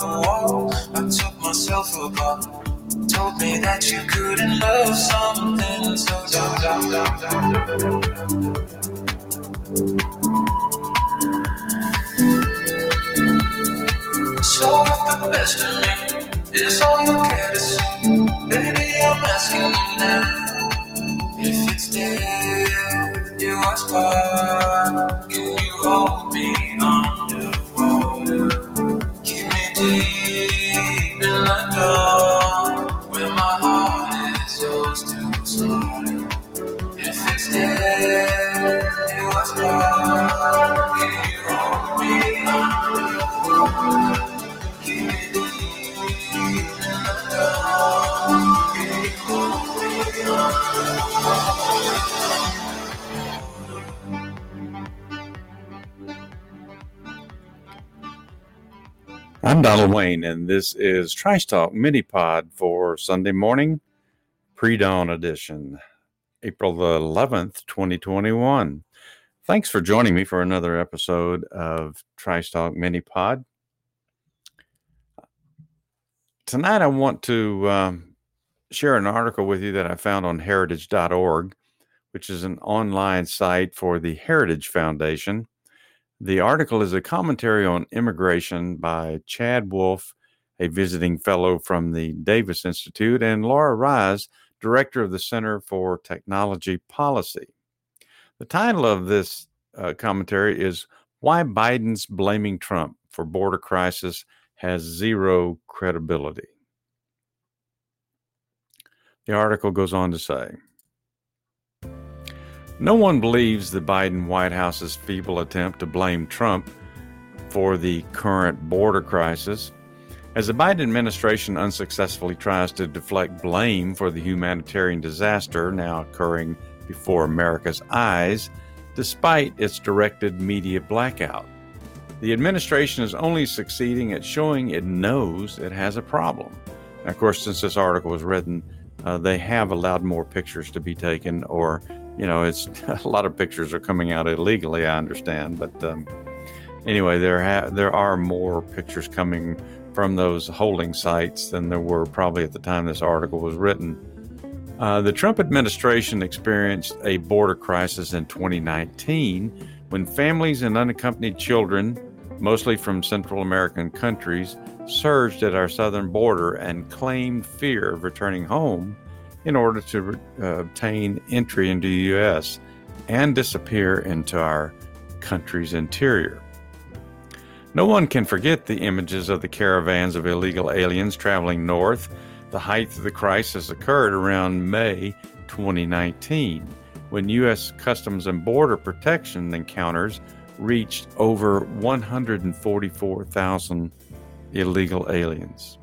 the wall. I took myself apart. Told me that you couldn't love something so dark, dark, dark, So if the best of me is all you care to see, baby, I'm asking you now. If it's there, you ask why. Can you hold me underwater? Deep in the dark, where my heart is yours to slaughter. I'm Donald Wayne, and this is Trice Talk Mini Pod for Sunday morning, pre dawn edition, April the 11th, 2021. Thanks for joining me for another episode of Trice Talk Mini Pod. Tonight, I want to um, share an article with you that I found on heritage.org, which is an online site for the Heritage Foundation. The article is a commentary on immigration by Chad Wolf, a visiting fellow from the Davis Institute, and Lora Ries, director of the Center for Technology Policy. The title of this uh, commentary is Why Biden's Blaming Trump for Border Crisis Has Zero Credibility. The article goes on to say, no one believes the Biden White House's feeble attempt to blame Trump for the current border crisis. As the Biden administration unsuccessfully tries to deflect blame for the humanitarian disaster now occurring before America's eyes, despite its directed media blackout. The administration is only succeeding at showing it knows it has a problem. Now, of course, since this article was written, uh, they have allowed more pictures to be taken or you know, it's a lot of pictures are coming out illegally. I understand, but um, anyway, there ha- there are more pictures coming from those holding sites than there were probably at the time this article was written. Uh, the Trump administration experienced a border crisis in 2019 when families and unaccompanied children, mostly from Central American countries, surged at our southern border and claimed fear of returning home in order to uh, obtain entry into the U.S. and disappear into our country's interior. No one can forget the images of the caravans of illegal aliens traveling north. The height of the crisis occurred around May 2019, when U.S. Customs and Border Protection encounters reached over 144,000 illegal aliens.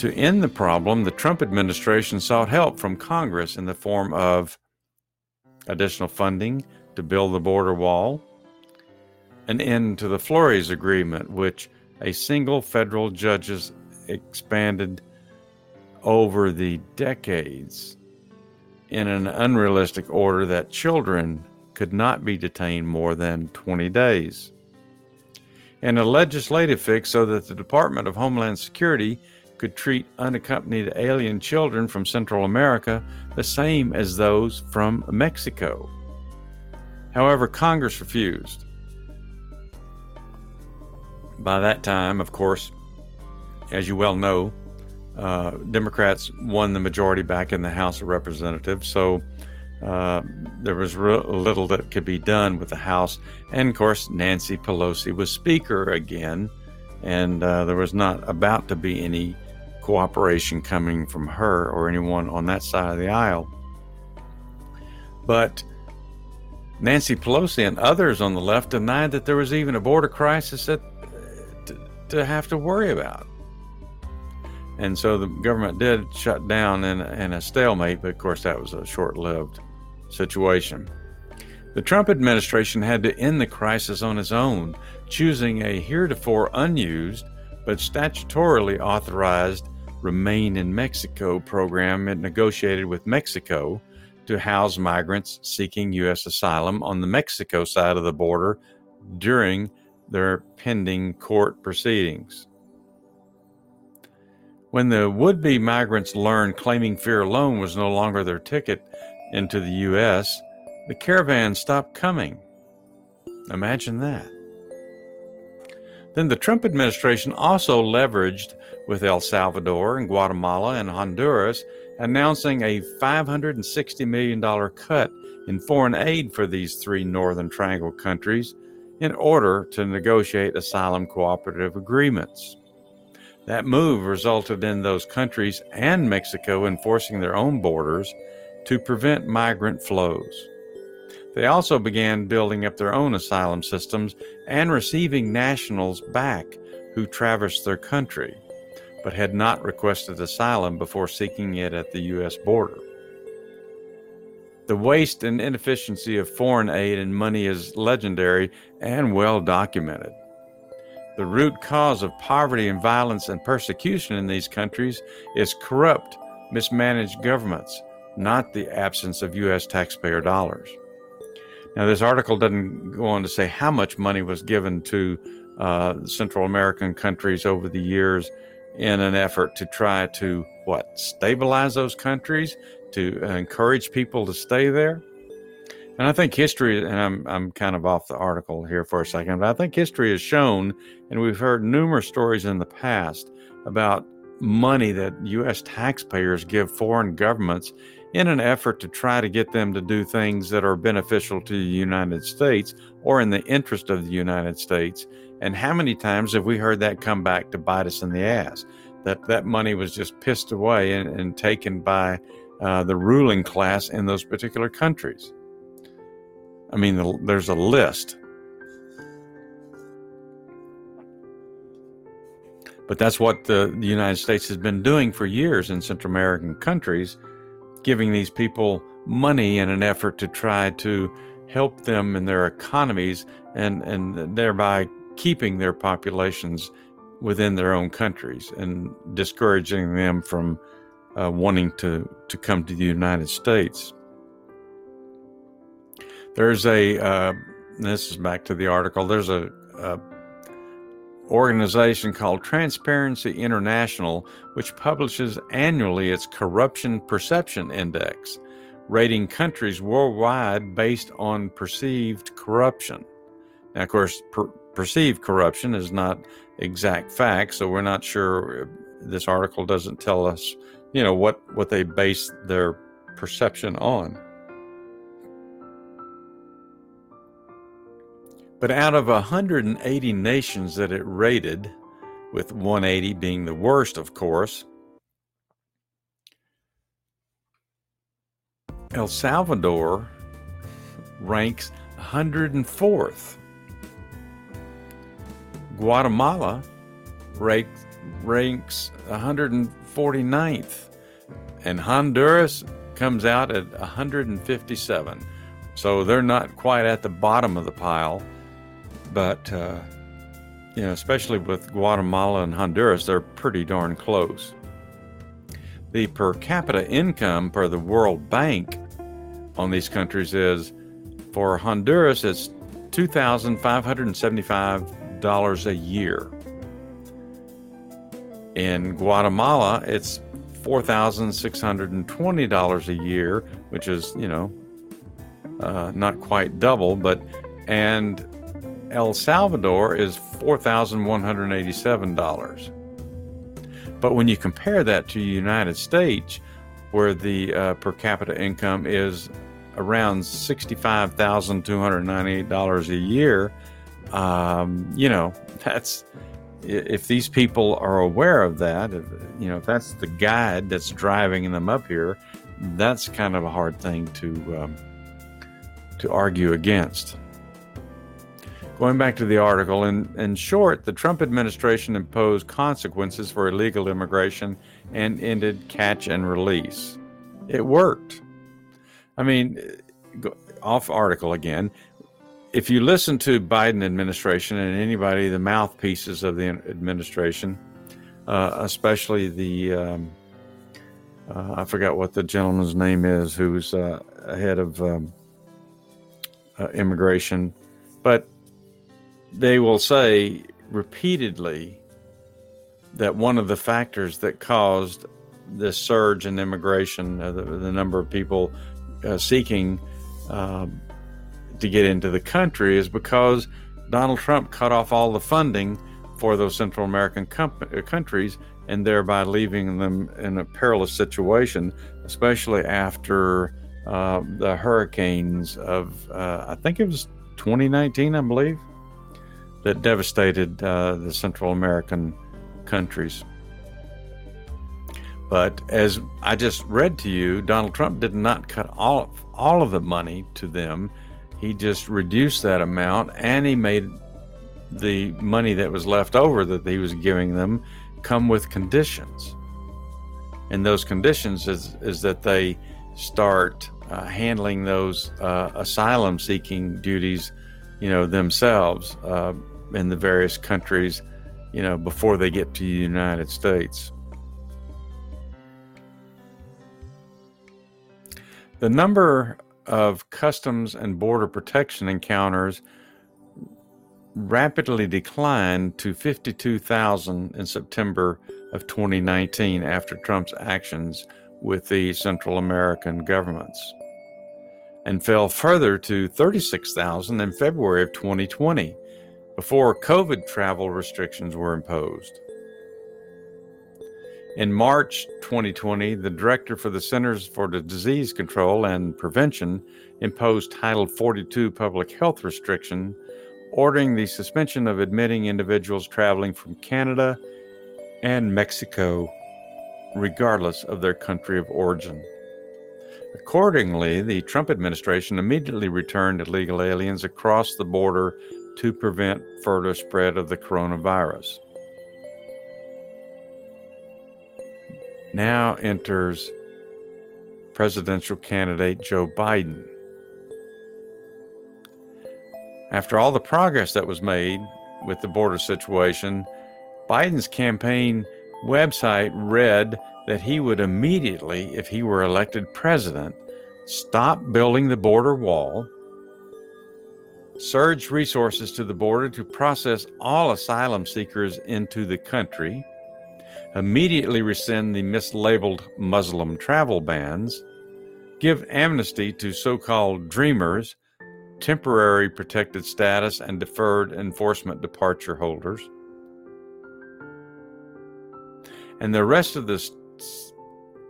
To end the problem, the Trump administration sought help from Congress in the form of additional funding to build the border wall, an end to the Flores Agreement, which a single federal judge expanded over the decades in an unrealistic order that children could not be detained more than 20 days. And a legislative fix so that the Department of Homeland Security could treat unaccompanied alien children from Central America the same as those from Mexico. However, Congress refused. By that time, of course, as you well know, uh, Democrats won the majority back in the House of Representatives, so uh, there was little that could be done with the House. And of course, Nancy Pelosi was Speaker again, and uh, there was not about to be any cooperation coming from her or anyone on that side of the aisle. But Nancy Pelosi and others on the left denied that there was even a border crisis that, to, to have to worry about. And so the government did shut down in, in a stalemate, but of course that was a short lived situation. The Trump administration had to end the crisis on its own, choosing a heretofore unused but statutorily authorized Remain in Mexico program it negotiated with Mexico to house migrants seeking U.S. asylum on the Mexico side of the border during their pending court proceedings. When the would be migrants learned claiming fear alone was no longer their ticket into the U.S., the caravan stopped coming. Imagine that. Then the Trump administration also leveraged with El Salvador and Guatemala and Honduras, announcing a $560 million cut in foreign aid for these three Northern Triangle countries in order to negotiate asylum cooperative agreements. That move resulted in those countries and Mexico enforcing their own borders to prevent migrant flows. They also began building up their own asylum systems and receiving nationals back who traversed their country, but had not requested asylum before seeking it at the U.S. border. The waste and inefficiency of foreign aid and money is legendary and well documented. The root cause of poverty and violence and persecution in these countries is corrupt, mismanaged governments, not the absence of U.S. taxpayer dollars. Now, this article doesn't go on to say how much money was given to uh, Central American countries over the years in an effort to try to what stabilize those countries, to encourage people to stay there. And I think history, and I'm, I'm kind of off the article here for a second, but I think history has shown, and we've heard numerous stories in the past about money that U.S. taxpayers give foreign governments in an effort to try to get them to do things that are beneficial to the United States or in the interest of the United States. And how many times have we heard that come back to bite us in the ass? That that money was just pissed away and, and taken by uh, the ruling class in those particular countries. I mean, there's a list. But that's what the, the United States has been doing for years in Central American countries, giving these people money in an effort to try to help them in their economies and, and thereby keeping their populations within their own countries and discouraging them from uh, wanting to, to come to the United States. There's a, uh, this is back to the article, there's a, a organization called Transparency International, which publishes annually its Corruption Perception Index, rating countries worldwide based on perceived corruption. Now, of course, per- perceived corruption is not exact fact, so we're not sure. This article doesn't tell us, you know, what what they base their perception on. But out of 180 nations that it rated, with 180 being the worst, of course, El Salvador ranks 104th. Guatemala ranks, ranks 149th. And Honduras comes out at 157. So they're not quite at the bottom of the pile but uh, you know, especially with Guatemala and Honduras, they're pretty darn close. The per capita income per the World Bank on these countries is for Honduras, it's $2,575 a year. In Guatemala, it's $4,620 a year, which is, you know, uh, not quite double, but, and El Salvador is $4,187. But when you compare that to the United States, where the uh, per capita income is around $65,298 a year, um, you know, that's if these people are aware of that, if, you know, if that's the guide that's driving them up here, that's kind of a hard thing to um, to argue against. Going back to the article, in, in short, the Trump administration imposed consequences for illegal immigration and ended catch and release. It worked. I mean, off article again. If you listen to Biden administration and anybody, the mouthpieces of the administration, uh, especially the, um, uh, I forgot what the gentleman's name is, who's uh, head of um, uh, immigration, but they will say repeatedly that one of the factors that caused this surge in immigration, uh, the, the, number of people uh, seeking uh, to get into the country, is because Donald Trump cut off all the funding for those Central American uh, countries and thereby leaving them in a perilous situation, especially after uh, the hurricanes of, uh, I think it was 2019, I believe, that devastated uh, the Central American countries. But as I just read to you, Donald Trump did not cut all of, all of the money to them. He just reduced that amount and he made the money that was left over that he was giving them come with conditions. And those conditions is, is that they start uh, handling those uh, asylum seeking duties, you know, themselves uh, in the various countries, you know, before they get to the United States. The number of customs and border protection encounters rapidly declined to 52,000 in September of 2019 after Trump's actions with the Central American governments, and fell further to 36,000 in February of 2020 before COVID travel restrictions were imposed. In March 2020, the director for the Centers for Disease Control and Prevention imposed Title 42 public health restriction ordering the suspension of admitting individuals traveling from Canada and Mexico, regardless of their country of origin. Accordingly, the Trump administration immediately returned illegal aliens across the border to prevent further spread of the coronavirus. Now enters presidential candidate Joe Biden. After all the progress that was made with the border situation, Biden's campaign website read that he would immediately, if he were elected president, stop building the border wall, surge resources to the border to process all asylum seekers into the country, immediately rescind the mislabeled Muslim travel bans, give amnesty to so called dreamers temporary protected status and deferred enforcement departure holders. And the rest of this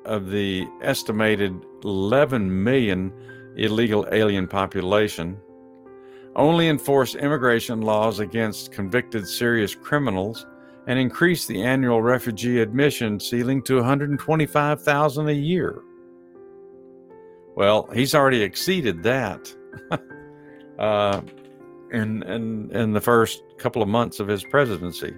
of the estimated 11 million illegal alien population only enforce immigration laws against convicted serious criminals and increase the annual refugee admission ceiling to 125,000 a year. Well, he's already exceeded that. uh, in, in, in the first couple of months of his presidency.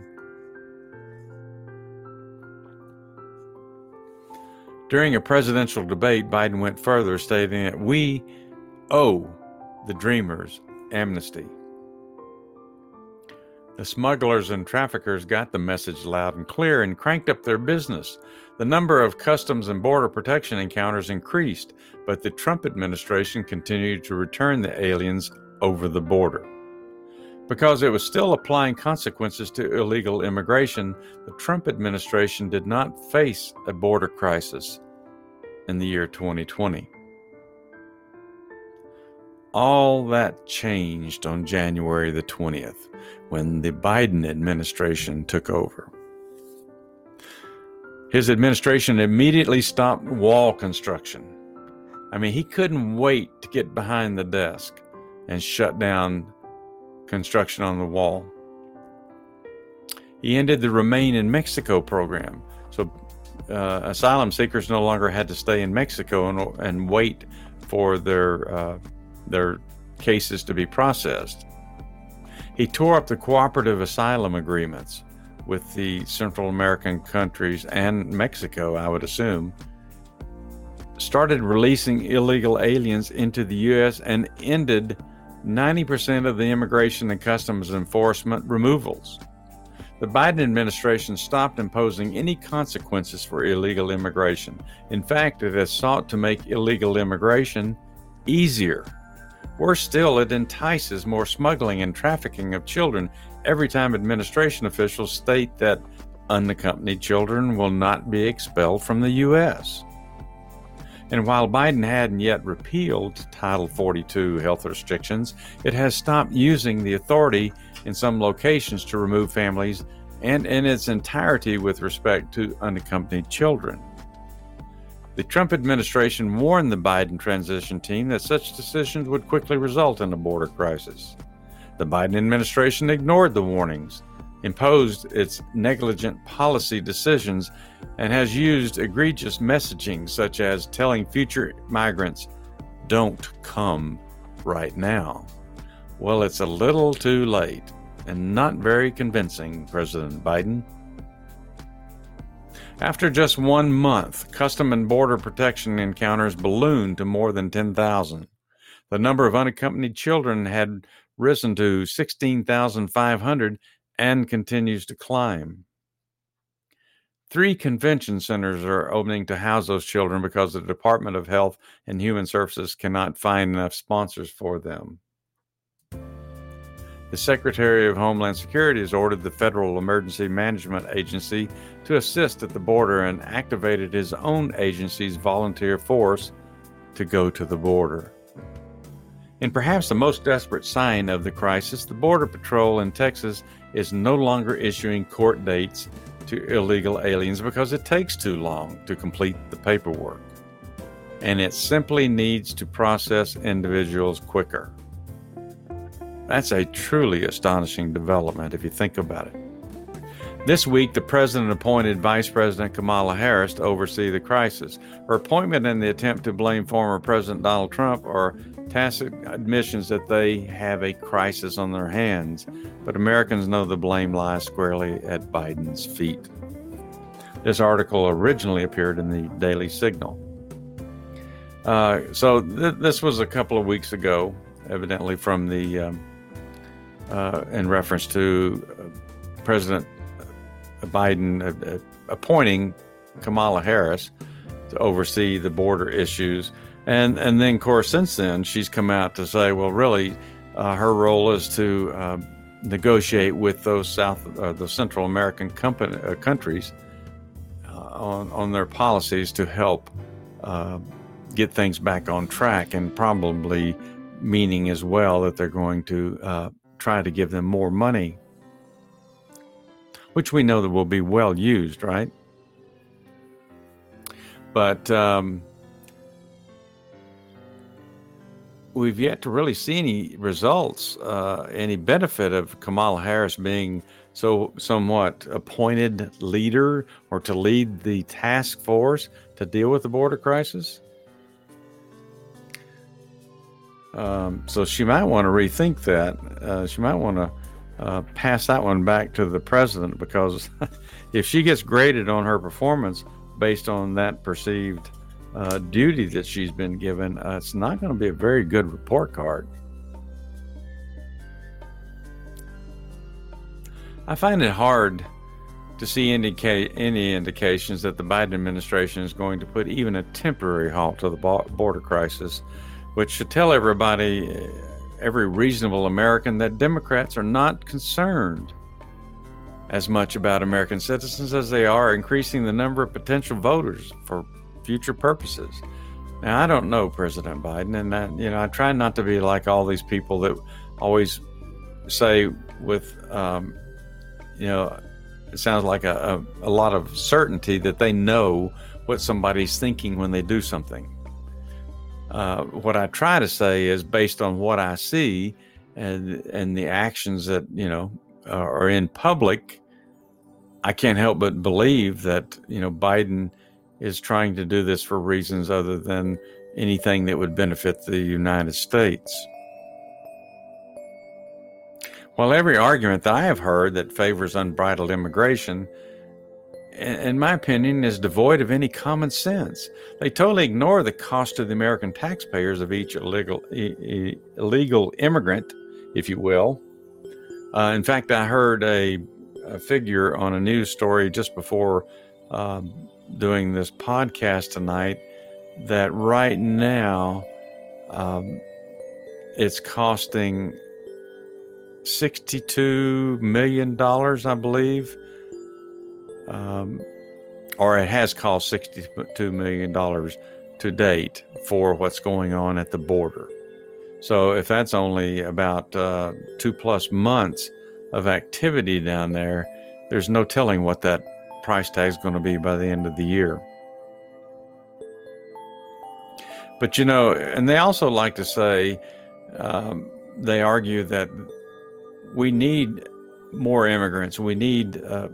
During a presidential debate, Biden went further, stating that we owe the dreamers amnesty. The smugglers and traffickers got the message loud and clear and cranked up their business. The number of customs and border protection encounters increased, but the Trump administration continued to return the aliens over the border. Because it was still applying consequences to illegal immigration, the Trump administration did not face a border crisis in the year 2020. All that changed on January the 20th when the Biden administration took over. His administration immediately stopped wall construction. I mean, he couldn't wait to get behind the desk and shut down construction on the wall. He ended the Remain in Mexico program. So uh, asylum seekers no longer had to stay in Mexico and, and wait for their, uh, their cases to be processed. He tore up the cooperative asylum agreements with the Central American countries and Mexico, I would assume, started releasing illegal aliens into the U.S. and ended 90% of the immigration and customs enforcement removals. The Biden administration stopped imposing any consequences for illegal immigration. In fact, it has sought to make illegal immigration easier. Worse still, it entices more smuggling and trafficking of children every time administration officials state that unaccompanied children will not be expelled from the U.S. And while Biden hadn't yet repealed Title 42 health restrictions, it has stopped using the authority in some locations to remove families and in its entirety with respect to unaccompanied children. The Trump administration warned the Biden transition team that such decisions would quickly result in a border crisis. The Biden administration ignored the warnings, imposed its negligent policy decisions, and has used egregious messaging such as telling future migrants, don't come right now. Well, it's a little too late and not very convincing, President Biden. After just one month, Custom and Border Protection encounters ballooned to more than 10,000. The number of unaccompanied children had risen to 16,500 and continues to climb. Three convention centers are opening to house those children because the Department of Health and Human Services cannot find enough sponsors for them. The Secretary of Homeland Security has ordered the Federal Emergency Management Agency to assist at the border and activated his own agency's volunteer force to go to the border. In perhaps the most desperate sign of the crisis, the Border Patrol in Texas is no longer issuing court dates to illegal aliens because it takes too long to complete the paperwork. And it simply needs to process individuals quicker. That's a truly astonishing development if you think about it. This week, the president appointed Vice President Kamala Harris to oversee the crisis. Her appointment and the attempt to blame former President Donald Trump are tacit admissions that they have a crisis on their hands, but Americans know the blame lies squarely at Biden's feet. This article originally appeared in the Daily Signal. Uh, so th- this was a couple of weeks ago, evidently from the um, uh, in reference to uh, President Biden uh, appointing Kamala Harris to oversee the border issues. And, and then, of course, since then, she's come out to say, well, really, uh, her role is to uh, negotiate with those South, uh, the Central American company, countries on, on their policies to help get things back on track, and probably meaning as well that they're going to try to give them more money, which we know that will be well used, right? But um, we've yet to really see any results, uh, any benefit of Kamala Harris being so somewhat appointed leader or to lead the task force to deal with the border crisis. Um, so she might want to rethink that. Uh, she might want to uh, pass that one back to the president because if she gets graded on her performance based on that perceived uh, duty that she's been given, uh, it's not going to be a very good report card. I find it hard to see indicate any indications that the Biden administration is going to put even a temporary halt to the border crisis which should tell everybody, every reasonable American, that Democrats are not concerned as much about American citizens as they are increasing the number of potential voters for future purposes. Now, I don't know President Biden, and I, you know, I try not to be like all these people that always say with, um, you know, it sounds like a, a, a lot of certainty that they know what somebody's thinking when they do something. Uh, what I try to say is based on what I see and and the actions that you know are in public. I can't help but believe that you know Biden is trying to do this for reasons other than anything that would benefit the United States. While every argument that I have heard that favors unbridled immigration in my opinion, is devoid of any common sense. They totally ignore the cost to the American taxpayers of each illegal illegal immigrant, if you will. Uh, in fact, I heard a, a, figure on a news story just before um, doing this podcast tonight that right now um, it's costing $62 million, I believe. Um, or it has cost $62 million to date for what's going on at the border. So if that's only about uh, two plus months of activity down there, there's no telling what that price tag is going to be by the end of the year. But you know, and they also like to say, um, they argue that we need more immigrants. We need uh,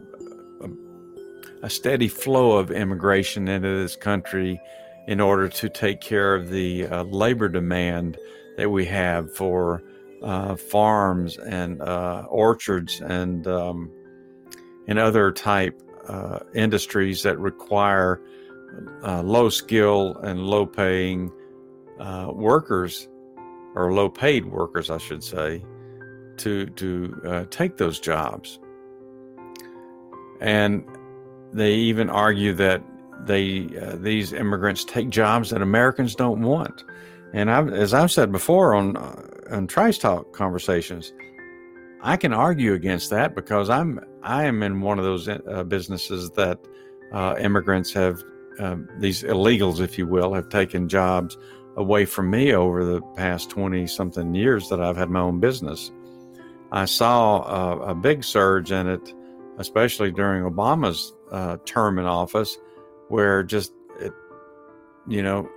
a, steady flow of immigration into this country in order to take care of the uh, labor demand that we have for uh, farms and uh, orchards and um, and other type uh, industries that require uh, low skill and low paying workers or low paid workers, I should say, to to uh, take those jobs. And they even argue that they uh, these immigrants take jobs that Americans don't want. And I've, as I've said before on uh, on Trice Talk conversations, I can argue against that because I'm I am in one of those uh, businesses that uh, immigrants have um, these illegals, if you will, have taken jobs away from me over the past 20 something years that I've had my own business. I saw a, a big surge in it, especially during Obama's uh, term in office, where just, it, you know,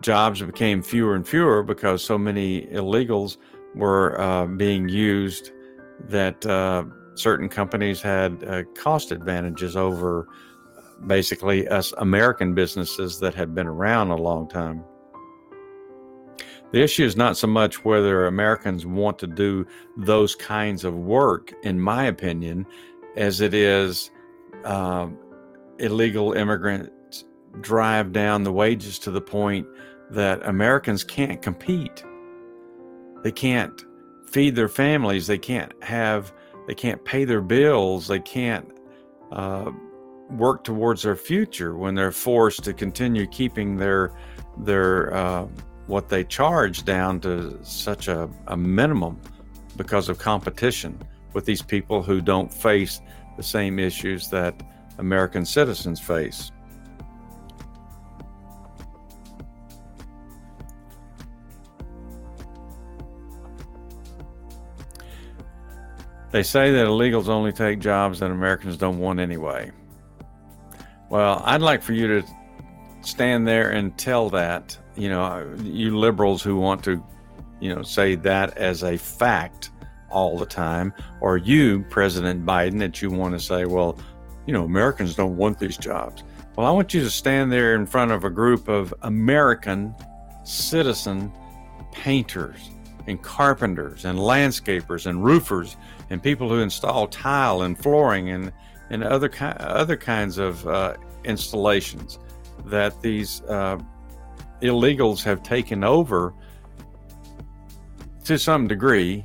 jobs became fewer and fewer because so many illegals were uh, being used that uh, certain companies had uh, cost advantages over basically us American businesses that had been around a long time. The issue is not so much whether Americans want to do those kinds of work, in my opinion, as it is uh, illegal immigrants drive down the wages to the point that Americans can't compete. They can't feed their families. They can't have. They can't pay their bills. They can't uh, work towards their future when they're forced to continue keeping their their uh, what they charge down to such a, a minimum because of competition with these people who don't face the same issues that American citizens face. They say that illegals only take jobs that Americans don't want anyway. Well, I'd like for you to stand there and tell that you know, you liberals who want to, you know, say that as a fact all the time, or you, President Biden, that you want to say, well, you know, Americans don't want these jobs. Well, I want you to stand there in front of a group of American citizen painters and carpenters and landscapers and roofers and people who install tile and flooring and, and other, ki- other kinds of uh, installations that these uh, illegals have taken over to some degree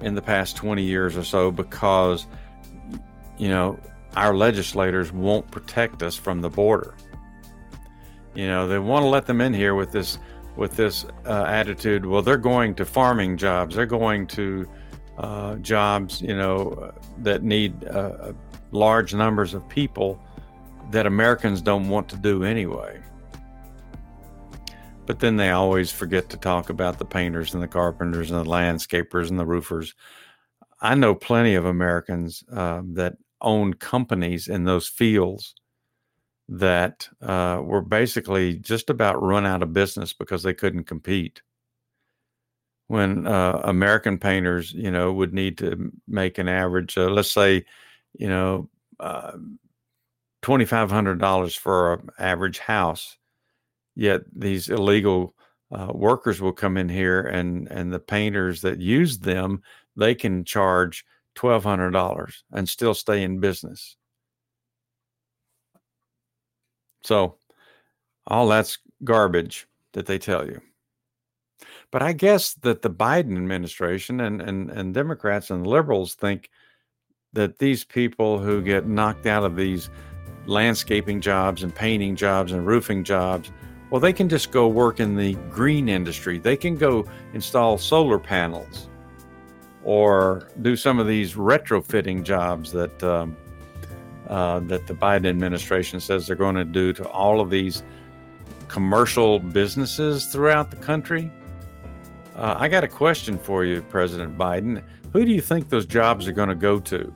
in the past 20 years or so because, you know, our legislators won't protect us from the border. You know, they want to let them in here with this with this uh, attitude. Well, they're going to farming jobs. They're going to uh, jobs, you know, that need uh, large numbers of people that Americans don't want to do anyway. But then they always forget to talk about the painters and the carpenters and the landscapers and the roofers. I know plenty of Americans uh, that own companies in those fields that uh, were basically just about run out of business because they couldn't compete. When uh, American painters, you know, would need to make an average, uh, let's say, you know, uh, twenty five hundred dollars for an average house Yet these illegal uh, workers will come in here, and and the painters that use them, they can charge twelve hundred dollars and still stay in business. So, all that's garbage that they tell you. But I guess that the Biden administration and, and, and Democrats and liberals think that these people who get knocked out of these landscaping jobs and painting jobs and roofing jobs Well, they can just go work in the green industry. They can go install solar panels or do some of these retrofitting jobs that um, uh, that the Biden administration says they're going to do to all of these commercial businesses throughout the country. Uh, I got a question for you, President Biden. Who do you think those jobs are going to go to?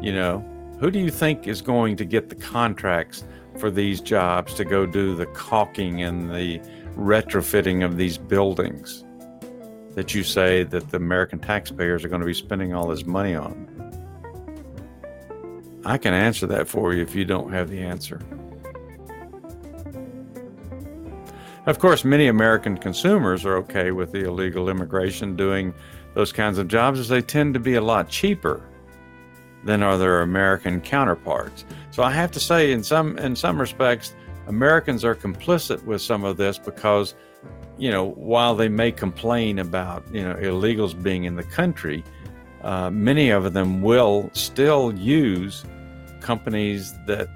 You know, who do you think is going to get the contracts for these jobs to go do the caulking and the retrofitting of these buildings that you say that the American taxpayers are going to be spending all this money on? I can answer that for you if you don't have the answer. Of course, many American consumers are okay with the illegal immigration doing those kinds of jobs as they tend to be a lot cheaper than are their American counterparts. So I have to say in some in some respects Americans are complicit with some of this because you know, while they may complain about, you know, illegals being in the country, uh, many of them will still use companies that,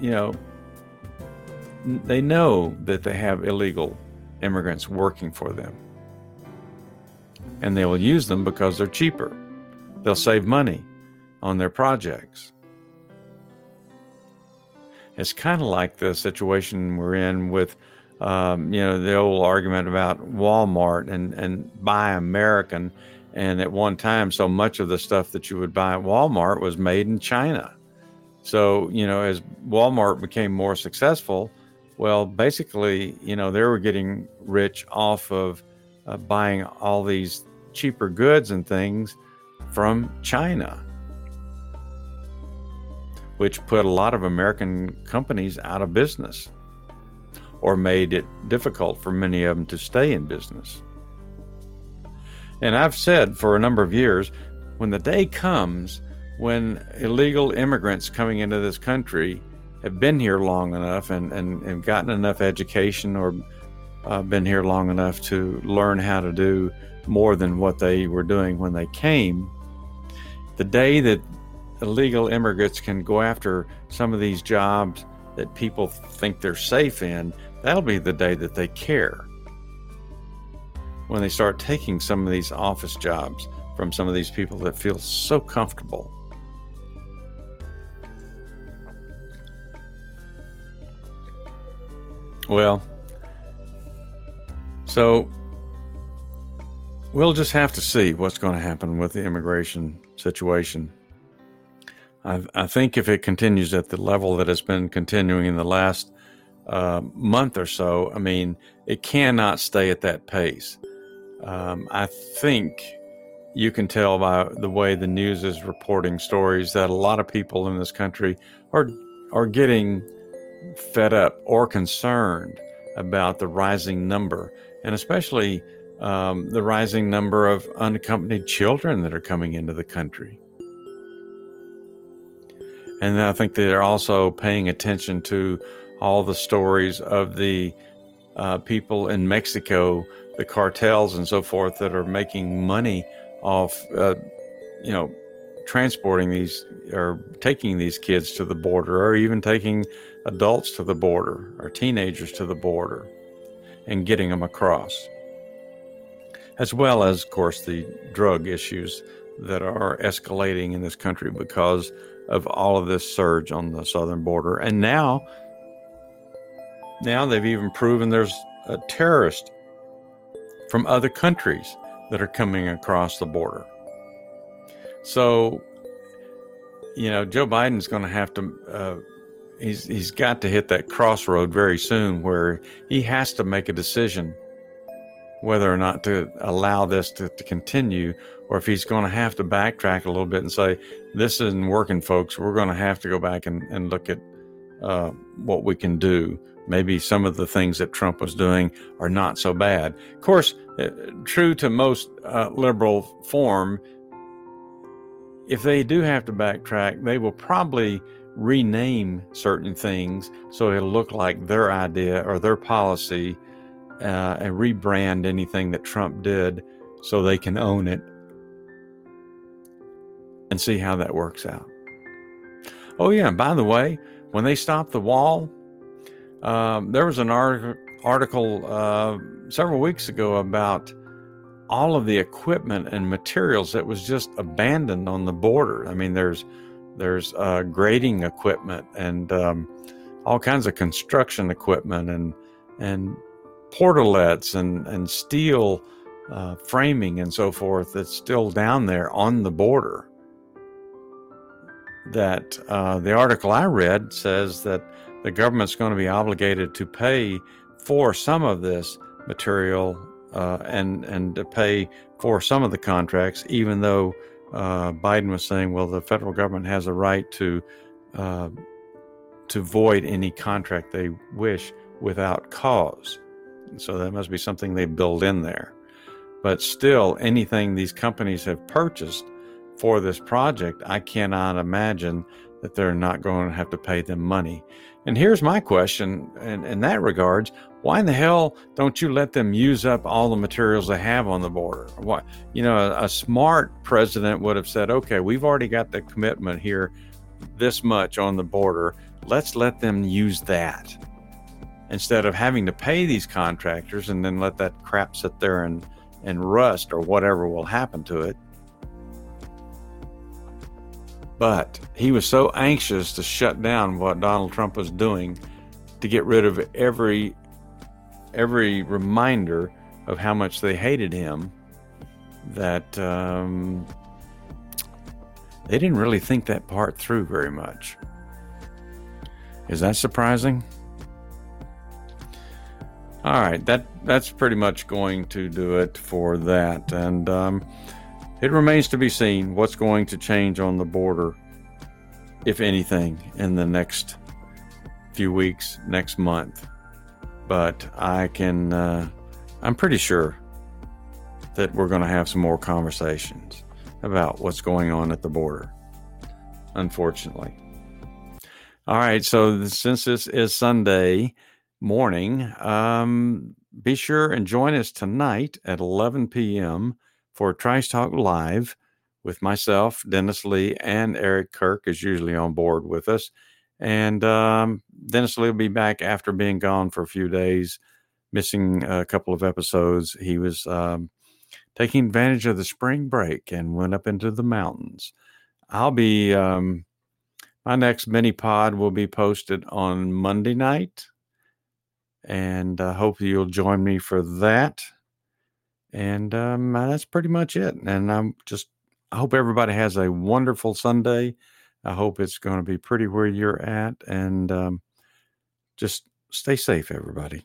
you know, they know that they have illegal immigrants working for them. And they will use them because they're cheaper. They'll save money on their projects. It's kind of like the situation we're in with, um, you know, the old argument about Walmart and, and buy American and at one time, so much of the stuff that you would buy at Walmart was made in China. So, you know, as Walmart became more successful, well, basically, you know, they were getting rich off of uh, buying all these cheaper goods and things from China, which put a lot of American companies out of business or made it difficult for many of them to stay in business. And I've said for a number of years when the day comes when illegal immigrants coming into this country have been here long enough and, and, and gotten enough education or uh, been here long enough to learn how to do more than what they were doing when they came, the day that illegal immigrants can go after some of these jobs that people think they're safe in, that'll be the day that they care when they start taking some of these office jobs from some of these people that feel so comfortable. Well, so we'll just have to see what's going to happen with the immigration situation. I, I think if it continues at the level that it's been continuing in the last uh, month or so, I mean, it cannot stay at that pace. Um, I think you can tell by the way the news is reporting stories that a lot of people in this country are are getting fed up or concerned about the rising number, and especially um, the rising number of unaccompanied children that are coming into the country. And I think they're also paying attention to all the stories of the uh, people in Mexico the cartels and so forth that are making money off, uh, you know, transporting these or taking these kids to the border or even taking adults to the border or teenagers to the border and getting them across. As well as, of course, the drug issues that are escalating in this country because of all of this surge on the southern border. And now, now they've even proven there's a terrorist from other countries that are coming across the border. So, you know, Joe Biden's going to have to, uh, he's, he's got to hit that crossroad very soon where he has to make a decision whether or not to allow this to, to continue or if he's going to have to backtrack a little bit and say, this isn't working, folks. We're going to have to go back and, and look at uh, what we can do maybe some of the things that Trump was doing are not so bad. Of course, uh, true to most uh, liberal form, if they do have to backtrack, they will probably rename certain things so it'll look like their idea or their policy uh, and rebrand anything that Trump did so they can own it and see how that works out. Oh, yeah, and by the way, when they stopped the wall, Um, there was an article, article uh, several weeks ago about all of the equipment and materials that was just abandoned on the border. I mean, there's there's uh, grading equipment and um, all kinds of construction equipment and and portalets and and steel uh, framing and so forth that's still down there on the border. That uh, the article I read says that the government's going to be obligated to pay for some of this material uh, and and to pay for some of the contracts, even though uh, Biden was saying, well, the federal government has a right to uh, to void any contract they wish without cause. So that must be something they build in there. But still, anything these companies have purchased for this project, I cannot imagine that they're not going to have to pay them money. And here's my question in, in that regards why in the hell don't you let them use up all the materials they have on the border? What you know, a, a smart president would have said, okay, we've already got the commitment here, this much on the border. Let's let them use that instead of having to pay these contractors and then let that crap sit there and, and rust or whatever will happen to it. But he was so anxious to shut down what Donald Trump was doing to get rid of every every reminder of how much they hated him that um, they didn't really think that part through very much. Is that surprising? All right, that that's pretty much going to do it for that, and um, it remains to be seen what's going to change on the border, if anything, in the next few weeks, next month. But I can, uh, I'm pretty sure that we're going to have some more conversations about what's going on at the border, unfortunately. All right, so since this is Sunday morning, um, be sure and join us tonight at 11 p.m for Trice Talk Live with myself, Dennis Lee, and Eric Kirk is usually on board with us. And um, Dennis Lee will be back after being gone for a few days, missing a couple of episodes. He was um, taking advantage of the spring break and went up into the mountains. I'll be, um, my next mini pod will be posted on Monday night. And I uh, hope you'll join me for that. And um, that's pretty much it. And I'm just, I hope everybody has a wonderful Sunday. I hope it's going to be pretty where you're at. And um, just stay safe, everybody.